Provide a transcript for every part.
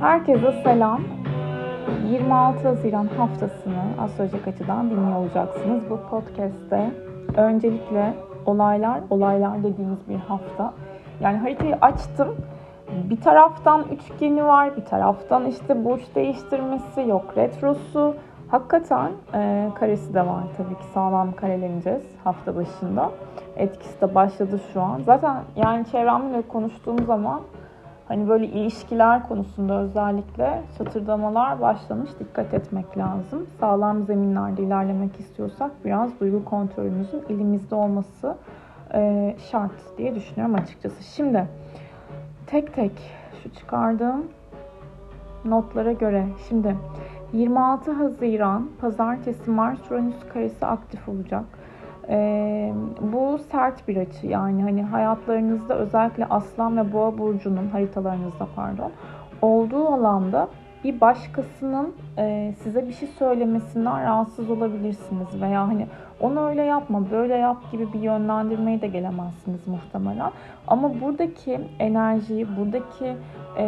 Herkese selam. 26 Haziran haftasını astrolojik açıdan dinliyor olacaksınız. Bu podcast'te öncelikle olaylar, olaylar dediğimiz bir hafta. Yani haritayı açtım. Bir taraftan üçgeni var, bir taraftan işte burç değiştirmesi, yok retrosu. Hakikaten e, karesi de var tabii ki sağlam kareleneceğiz hafta başında. Etkisi de başladı şu an. Zaten yani çevremle konuştuğum zaman Hani böyle ilişkiler konusunda özellikle çatırdamalar başlamış. Dikkat etmek lazım. Sağlam zeminlerde ilerlemek istiyorsak biraz duygu kontrolümüzün elimizde olması e, şart diye düşünüyorum açıkçası. Şimdi tek tek şu çıkardığım notlara göre şimdi 26 Haziran Pazartesi Mars Uranüs karesi aktif olacak. Ee, bu sert bir açı yani hani hayatlarınızda özellikle Aslan ve Boğa burcunun haritalarınızda pardon olduğu alanda bir başkasının e, size bir şey söylemesinden rahatsız olabilirsiniz veya hani onu öyle yapma böyle yap gibi bir yönlendirmeye de gelemezsiniz muhtemelen. Ama buradaki enerjiyi, buradaki e,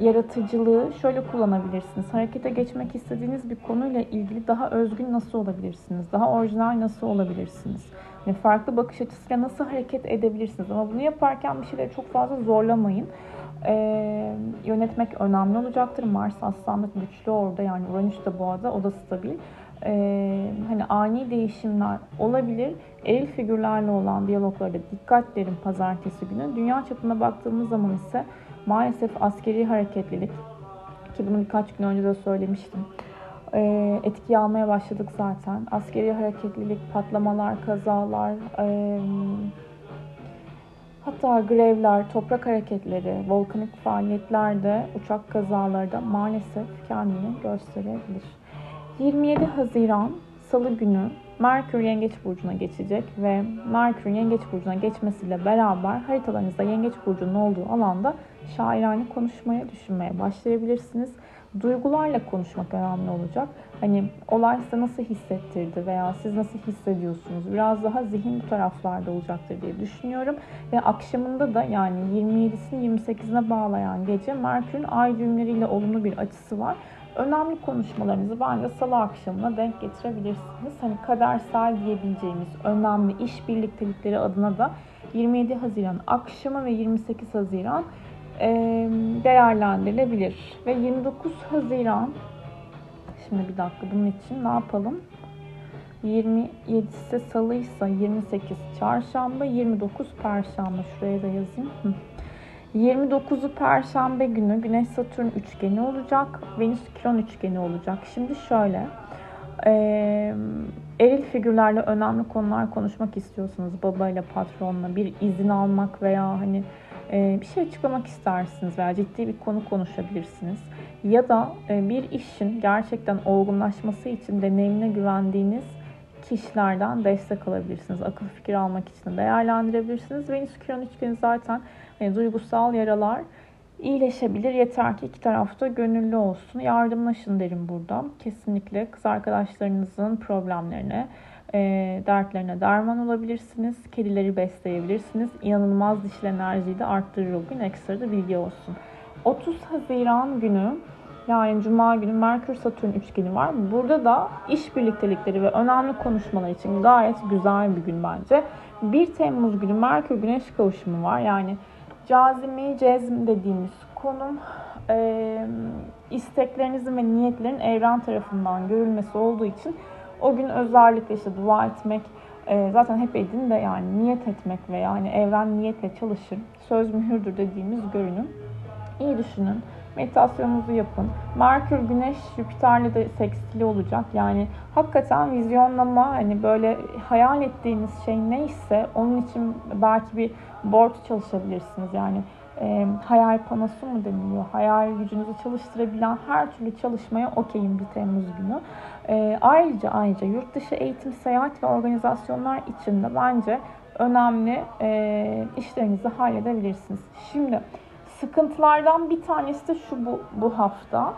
yaratıcılığı şöyle kullanabilirsiniz. Harekete geçmek istediğiniz bir konuyla ilgili daha özgün nasıl olabilirsiniz? Daha orijinal nasıl olabilirsiniz? Yani farklı bakış açısıyla nasıl hareket edebilirsiniz? Ama bunu yaparken bir şeyleri çok fazla zorlamayın e, yönetmek önemli olacaktır. Mars Aslan'da güçlü orada yani Uranüs de boğada o da stabil. E, hani ani değişimler olabilir. Eril figürlerle olan diyaloglarda dikkat derin pazartesi günü. Dünya çapına baktığımız zaman ise maalesef askeri hareketlilik ki bunu birkaç gün önce de söylemiştim. E, etki almaya başladık zaten. Askeri hareketlilik, patlamalar, kazalar, e, Hatta grevler, toprak hareketleri, volkanik faaliyetlerde, uçak kazaları da maalesef kendini gösterebilir. 27 Haziran Salı günü Merkür Yengeç Burcu'na geçecek ve Merkür Yengeç Burcu'na geçmesiyle beraber haritalarınızda Yengeç Burcu'nun olduğu alanda şairane konuşmaya, düşünmeye başlayabilirsiniz duygularla konuşmak önemli olacak. Hani olay size nasıl hissettirdi veya siz nasıl hissediyorsunuz? Biraz daha zihin bu taraflarda olacaktır diye düşünüyorum. Ve akşamında da yani 27'sini 28'ine bağlayan gece Merkür'ün ay düğümleriyle olumlu bir açısı var. Önemli konuşmalarınızı bence salı akşamına denk getirebilirsiniz. Hani kadersel diyebileceğimiz önemli iş birliktelikleri adına da 27 Haziran akşamı ve 28 Haziran değerlendirilebilir. Ve 29 Haziran şimdi bir dakika bunun için ne yapalım? 27'si salıysa 28 çarşamba, 29 perşembe. Şuraya da yazayım. 29'u perşembe günü Güneş Satürn üçgeni olacak. Venüs Kiron üçgeni olacak. Şimdi şöyle. Ee, eril figürlerle önemli konular konuşmak istiyorsunuz. Babayla, patronla bir izin almak veya hani ee, bir şey açıklamak istersiniz veya ciddi bir konu konuşabilirsiniz. Ya da e, bir işin gerçekten olgunlaşması için deneyimine güvendiğiniz kişilerden destek alabilirsiniz. Akıl fikir almak için değerlendirebilirsiniz. Venüs Kiron üçgeni zaten hani, duygusal yaralar iyileşebilir. Yeter ki iki tarafta gönüllü olsun. Yardımlaşın derim burada. Kesinlikle kız arkadaşlarınızın problemlerine, e, dertlerine derman olabilirsiniz. Kedileri besleyebilirsiniz. İnanılmaz dişil enerjiyi de arttırır o gün. Ekstra da bilgi olsun. 30 Haziran günü yani Cuma günü Merkür Satürn üçgeni var. Burada da iş birliktelikleri ve önemli konuşmalar için gayet güzel bir gün bence. 1 Temmuz günü Merkür Güneş kavuşumu var. Yani cazimi, cezm dediğimiz konum e, isteklerinizin ve niyetlerin evren tarafından görülmesi olduğu için o gün özellikle işte dua etmek, e, zaten hep edin de yani niyet etmek veya hani evren niyetle çalışır. Söz mühürdür dediğimiz görünüm. İyi düşünün. Meditasyonunuzu yapın. Merkür, Güneş, Jüpiter'le de sekstili olacak. Yani hakikaten vizyonlama hani böyle hayal ettiğiniz şey neyse onun için belki bir board çalışabilirsiniz. Yani e, hayal panosu mu deniliyor? Hayal gücünüzü çalıştırabilen her türlü çalışmaya okeyim bir Temmuz günü. E, ayrıca ayrıca yurt dışı eğitim, seyahat ve organizasyonlar için de bence önemli e, işlerinizi halledebilirsiniz. Şimdi sıkıntılardan bir tanesi de şu bu, bu hafta.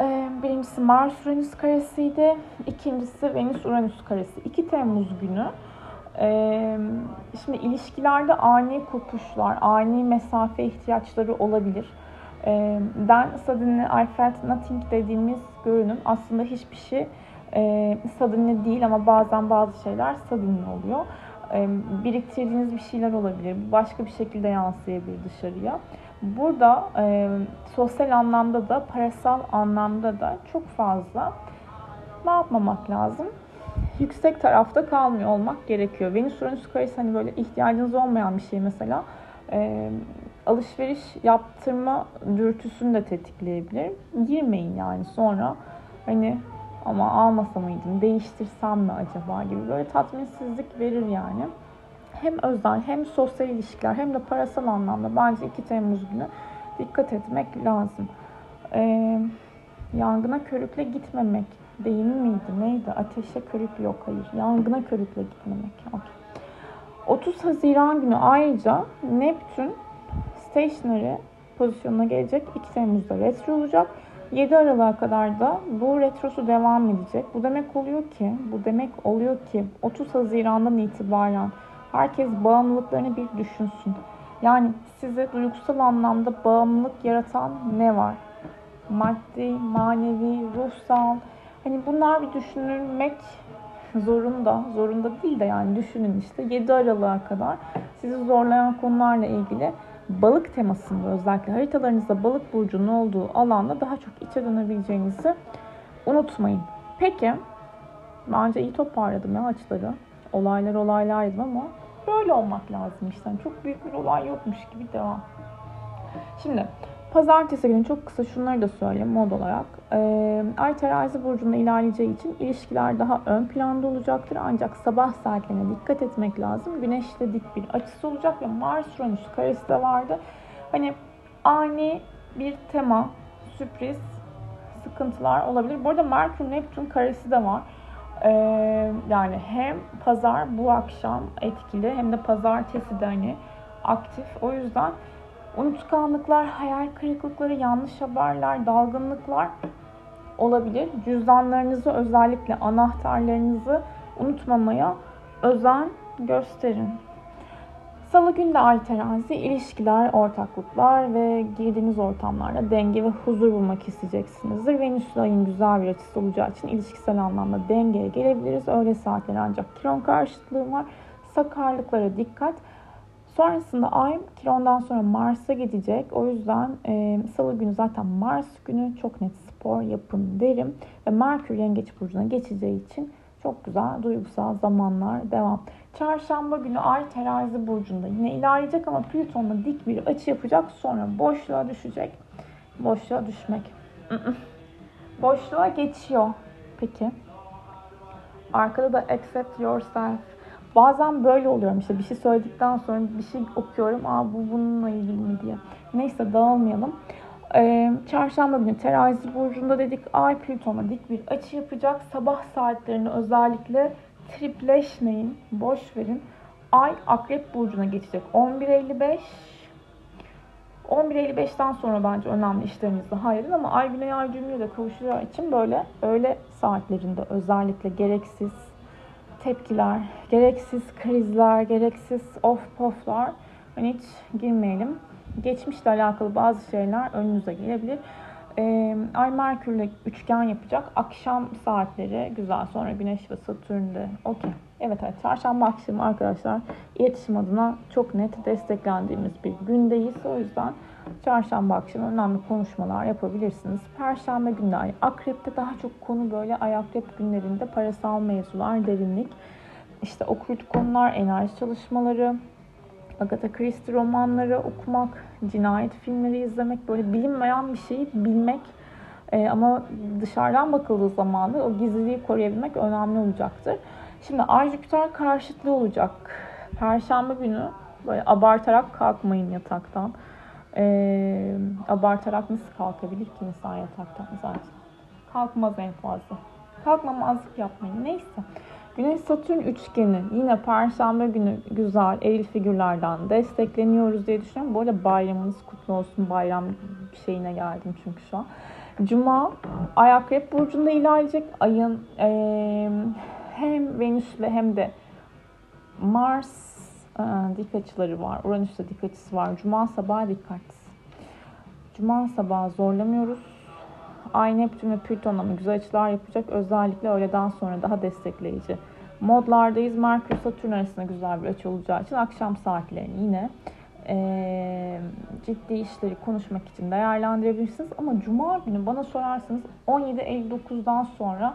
E, birincisi Mars Uranüs karesiydi. İkincisi Venüs Uranüs karesi. 2 Temmuz günü Ee, şimdi ilişkilerde ani kopuşlar, ani mesafe ihtiyaçları olabilir. Ee, then suddenly I felt nothing dediğimiz görünüm aslında hiçbir şey e, suddenly değil ama bazen bazı şeyler suddenly oluyor. Biriktirdiğiniz bir şeyler olabilir. Başka bir şekilde yansıyabilir dışarıya. Burada sosyal anlamda da parasal anlamda da çok fazla ne yapmamak lazım? Yüksek tarafta kalmıyor olmak gerekiyor. Venüs Uranüs karesi hani böyle ihtiyacınız olmayan bir şey mesela. Alışveriş yaptırma dürtüsünü de tetikleyebilir. Girmeyin yani sonra hani ama almasa mıydım, değiştirsem mi acaba gibi böyle tatminsizlik verir yani. Hem özel hem sosyal ilişkiler hem de parasal anlamda bence 2 Temmuz günü dikkat etmek lazım. Ee, yangına körükle gitmemek değil miydi? Neydi? Ateşe körük yok. Hayır. Yangına körükle gitmemek. Okay. 30 Haziran günü ayrıca Neptün stationary pozisyonuna gelecek. 2 Temmuz'da retro olacak. 7 Aralık'a kadar da bu retrosu devam edecek. Bu demek oluyor ki, bu demek oluyor ki 30 Haziran'dan itibaren herkes bağımlılıklarını bir düşünsün. Yani size duygusal anlamda bağımlılık yaratan ne var? Maddi, manevi, ruhsal. Hani bunlar bir düşünülmek zorunda. Zorunda değil de yani düşünün işte 7 Aralık'a kadar sizi zorlayan konularla ilgili balık temasında özellikle haritalarınızda balık burcunun olduğu alanda daha çok içe dönebileceğinizi unutmayın. Peki bence iyi toparladım ya açıları. Olaylar olaylardı ama böyle olmak lazım işte. çok büyük bir olay yokmuş gibi devam. Şimdi Pazartesi günü çok kısa şunları da söyleyeyim mod olarak. Ee, Ay terazi burcunda ilerleyeceği için ilişkiler daha ön planda olacaktır. Ancak sabah saatlerine dikkat etmek lazım. Güneşle dik bir açısı olacak ve Mars Uranüs karesi de vardı. Hani ani bir tema, sürpriz, sıkıntılar olabilir. Bu arada Merkür Neptün karesi de var. Ee, yani hem pazar bu akşam etkili hem de pazartesi de hani aktif. O yüzden Unutkanlıklar, hayal kırıklıkları, yanlış haberler, dalgınlıklar olabilir. Cüzdanlarınızı özellikle anahtarlarınızı unutmamaya özen gösterin. Salı günde ay terazi, ilişkiler, ortaklıklar ve girdiğiniz ortamlarda denge ve huzur bulmak isteyeceksinizdir. Venüs ayın güzel bir açısı olacağı için ilişkisel anlamda dengeye gelebiliriz. Öğle saatleri ancak kiron karşıtlığı var. Sakarlıklara dikkat. Sonrasında Ay Kiron'dan sonra Mars'a gidecek. O yüzden e, Salı günü zaten Mars günü çok net spor yapın derim. Ve Merkür Yengeç Burcu'na geçeceği için çok güzel duygusal zamanlar devam. Çarşamba günü Ay Terazi Burcu'nda yine ilerleyecek ama Plüton'la dik bir açı yapacak. Sonra boşluğa düşecek. Boşluğa düşmek. Boşluğa geçiyor. Peki. Arkada da accept yourself Bazen böyle oluyorum işte bir şey söyledikten sonra bir şey okuyorum. Aa bu bununla ilgili mi diye. Neyse dağılmayalım. Ee, çarşamba günü terazi burcunda dedik ay Plüton'a dik bir açı yapacak. Sabah saatlerini özellikle tripleşmeyin, boş verin. Ay akrep burcuna geçecek 11.55 11.55'ten sonra bence önemli işlerinizde hayırın ama ay güney ay düğümüyle de kavuşacağı için böyle öğle saatlerinde özellikle gereksiz tepkiler, gereksiz krizler, gereksiz of poflar hani hiç girmeyelim. Geçmişle alakalı bazı şeyler önünüze gelebilir. Ee, Ay Merkür'le üçgen yapacak. Akşam saatleri güzel. Sonra Güneş ve Satürn'de. Okey. Evet evet. Çarşamba akşamı arkadaşlar iletişim adına çok net desteklendiğimiz bir gündeyiz. O yüzden çarşamba akşamı önemli konuşmalar yapabilirsiniz. Perşembe günü ay akrepte daha çok konu böyle ay akrep günlerinde parasal mevzular, derinlik, işte okült konular, enerji çalışmaları, Agatha Christie romanları okumak, cinayet filmleri izlemek, böyle bilinmeyen bir şeyi bilmek ee, ama dışarıdan bakıldığı zaman da o gizliliği koruyabilmek önemli olacaktır. Şimdi Ay Jüpiter karşıtlığı olacak. Perşembe günü böyle abartarak kalkmayın yataktan. Ee, abartarak nasıl kalkabilir ki insan yataktan zaten? Kalkmaz en fazla. Kalkmamazlık yapmayın. Neyse. Güneş Satürn üçgeni yine Perşembe günü güzel eril figürlerden destekleniyoruz diye düşünüyorum. Bu arada bayramınız kutlu olsun. Bayram şeyine geldim çünkü şu an. Cuma Akrep Burcu'nda ilerleyecek. Ayın e, hem Venüs'le hem de Mars e, dik açıları var. Uranüs'te dik açısı var. Cuma sabahı dikkat. Cuma sabahı zorlamıyoruz. Ay Neptün ve Plüton'la mı güzel açılar yapacak. Özellikle öğleden sonra daha destekleyici modlardayız. Merkür Satürn arasında güzel bir açı olacağı için akşam saatlerini yine e, ciddi işleri konuşmak için değerlendirebilirsiniz. Ama Cuma günü bana sorarsanız 17.59'dan sonra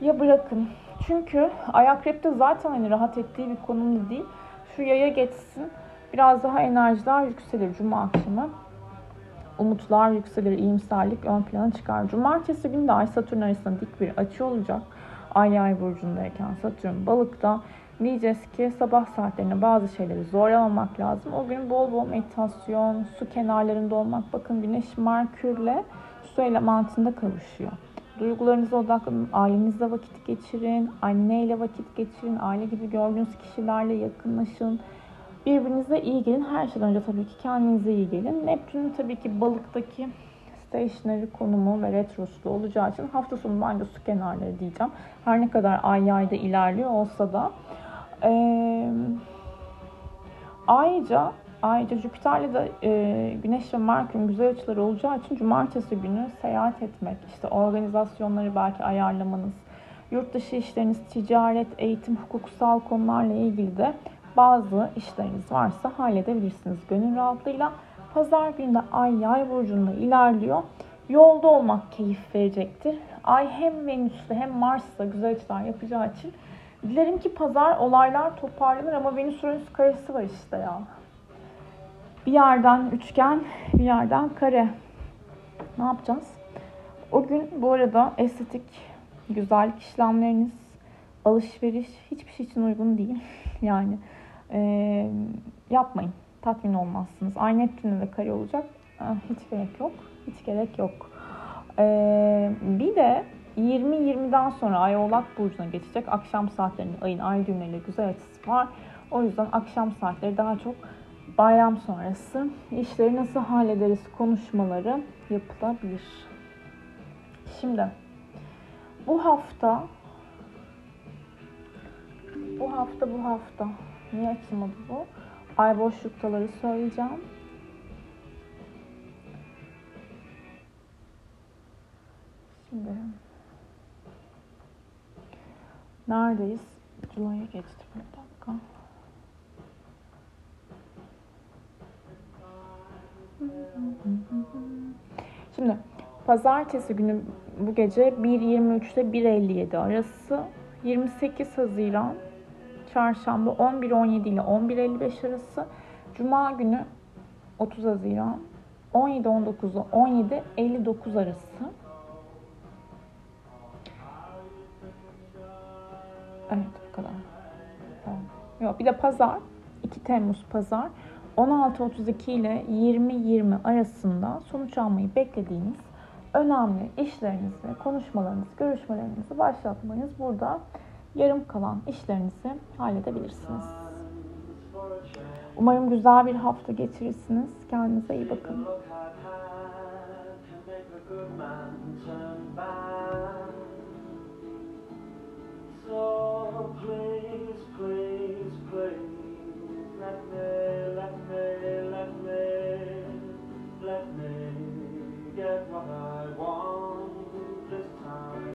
ya bırakın. Çünkü Ayakrep'te zaten hani rahat ettiği bir konumda değil. Şu yaya geçsin. Biraz daha enerjiler yükselir Cuma akşamı. Umutlar yükselir, iyimserlik ön plana çıkar. Cumartesi günü de Ay Satürn arasında dik bir açı olacak. Ay yay burcundayken Satürn balıkta diyeceğiz ki sabah saatlerinde bazı şeyleri zorlamamak lazım. O gün bol bol meditasyon, su kenarlarında olmak. Bakın Güneş Merkür'le su elementinde kavuşuyor. Duygularınıza odaklanın, ailenizle vakit geçirin, anneyle vakit geçirin, aile gibi gördüğünüz kişilerle yakınlaşın. Birbirinize iyi gelin. Her şeyden önce tabii ki kendinize iyi gelin. Neptün'ün tabii ki balıktaki stationary konumu ve retrosu olacağı için hafta sonu bence su kenarları diyeceğim. Her ne kadar ay yayda ilerliyor olsa da. Ee, ayrıca Ayrıca Jüpiter'le de e, Güneş ve Merkür'ün güzel açıları olacağı için cumartesi günü seyahat etmek, işte organizasyonları belki ayarlamanız, yurt dışı işleriniz, ticaret, eğitim, hukuksal konularla ilgili de bazı işleriniz varsa halledebilirsiniz gönül rahatlığıyla. Pazar günü de Ay Yay burcunda ilerliyor. Yolda olmak keyif verecektir. Ay hem Venüs'te hem Mars'ta güzel açılar yapacağı için dilerim ki pazar olaylar toparlanır ama Venüs Uranüs karesi var işte ya. Bir yerden üçgen, bir yerden kare. Ne yapacağız? O gün bu arada estetik, güzellik işlemleriniz, alışveriş hiçbir şey için uygun değil. Yani e, yapmayın tatmin olmazsınız. Ay Neptün'de de kare olacak. Ah, hiç gerek yok. Hiç gerek yok. Ee, bir de 20-20'den sonra Ay Oğlak Burcu'na geçecek. Akşam saatlerinde ayın ay düğümleriyle güzel açısı var. O yüzden akşam saatleri daha çok bayram sonrası işleri nasıl hallederiz konuşmaları yapılabilir. Şimdi bu hafta bu hafta bu hafta niye açılmadı bu? ay boşluktaları söyleyeceğim. Şimdi neredeyiz? Julay'a geçti bir dakika. Şimdi pazartesi günü bu gece 1.23 ile 1.57 arası 28 Haziran Çarşamba 11-17 ile 11.55 arası. Cuma günü 30 Haziran 17-19 ile 17-59 arası. Evet bu kadar. Tamam. Yok bir de pazar 2 Temmuz pazar 16.32 ile 20.20 arasında sonuç almayı beklediğiniz önemli işlerinizi, konuşmalarınızı, görüşmelerinizi başlatmanız burada yarım kalan işlerinizi halledebilirsiniz. Umarım güzel bir hafta geçirirsiniz. Kendinize iyi bakın. Please, please, please, let me, let me, let me.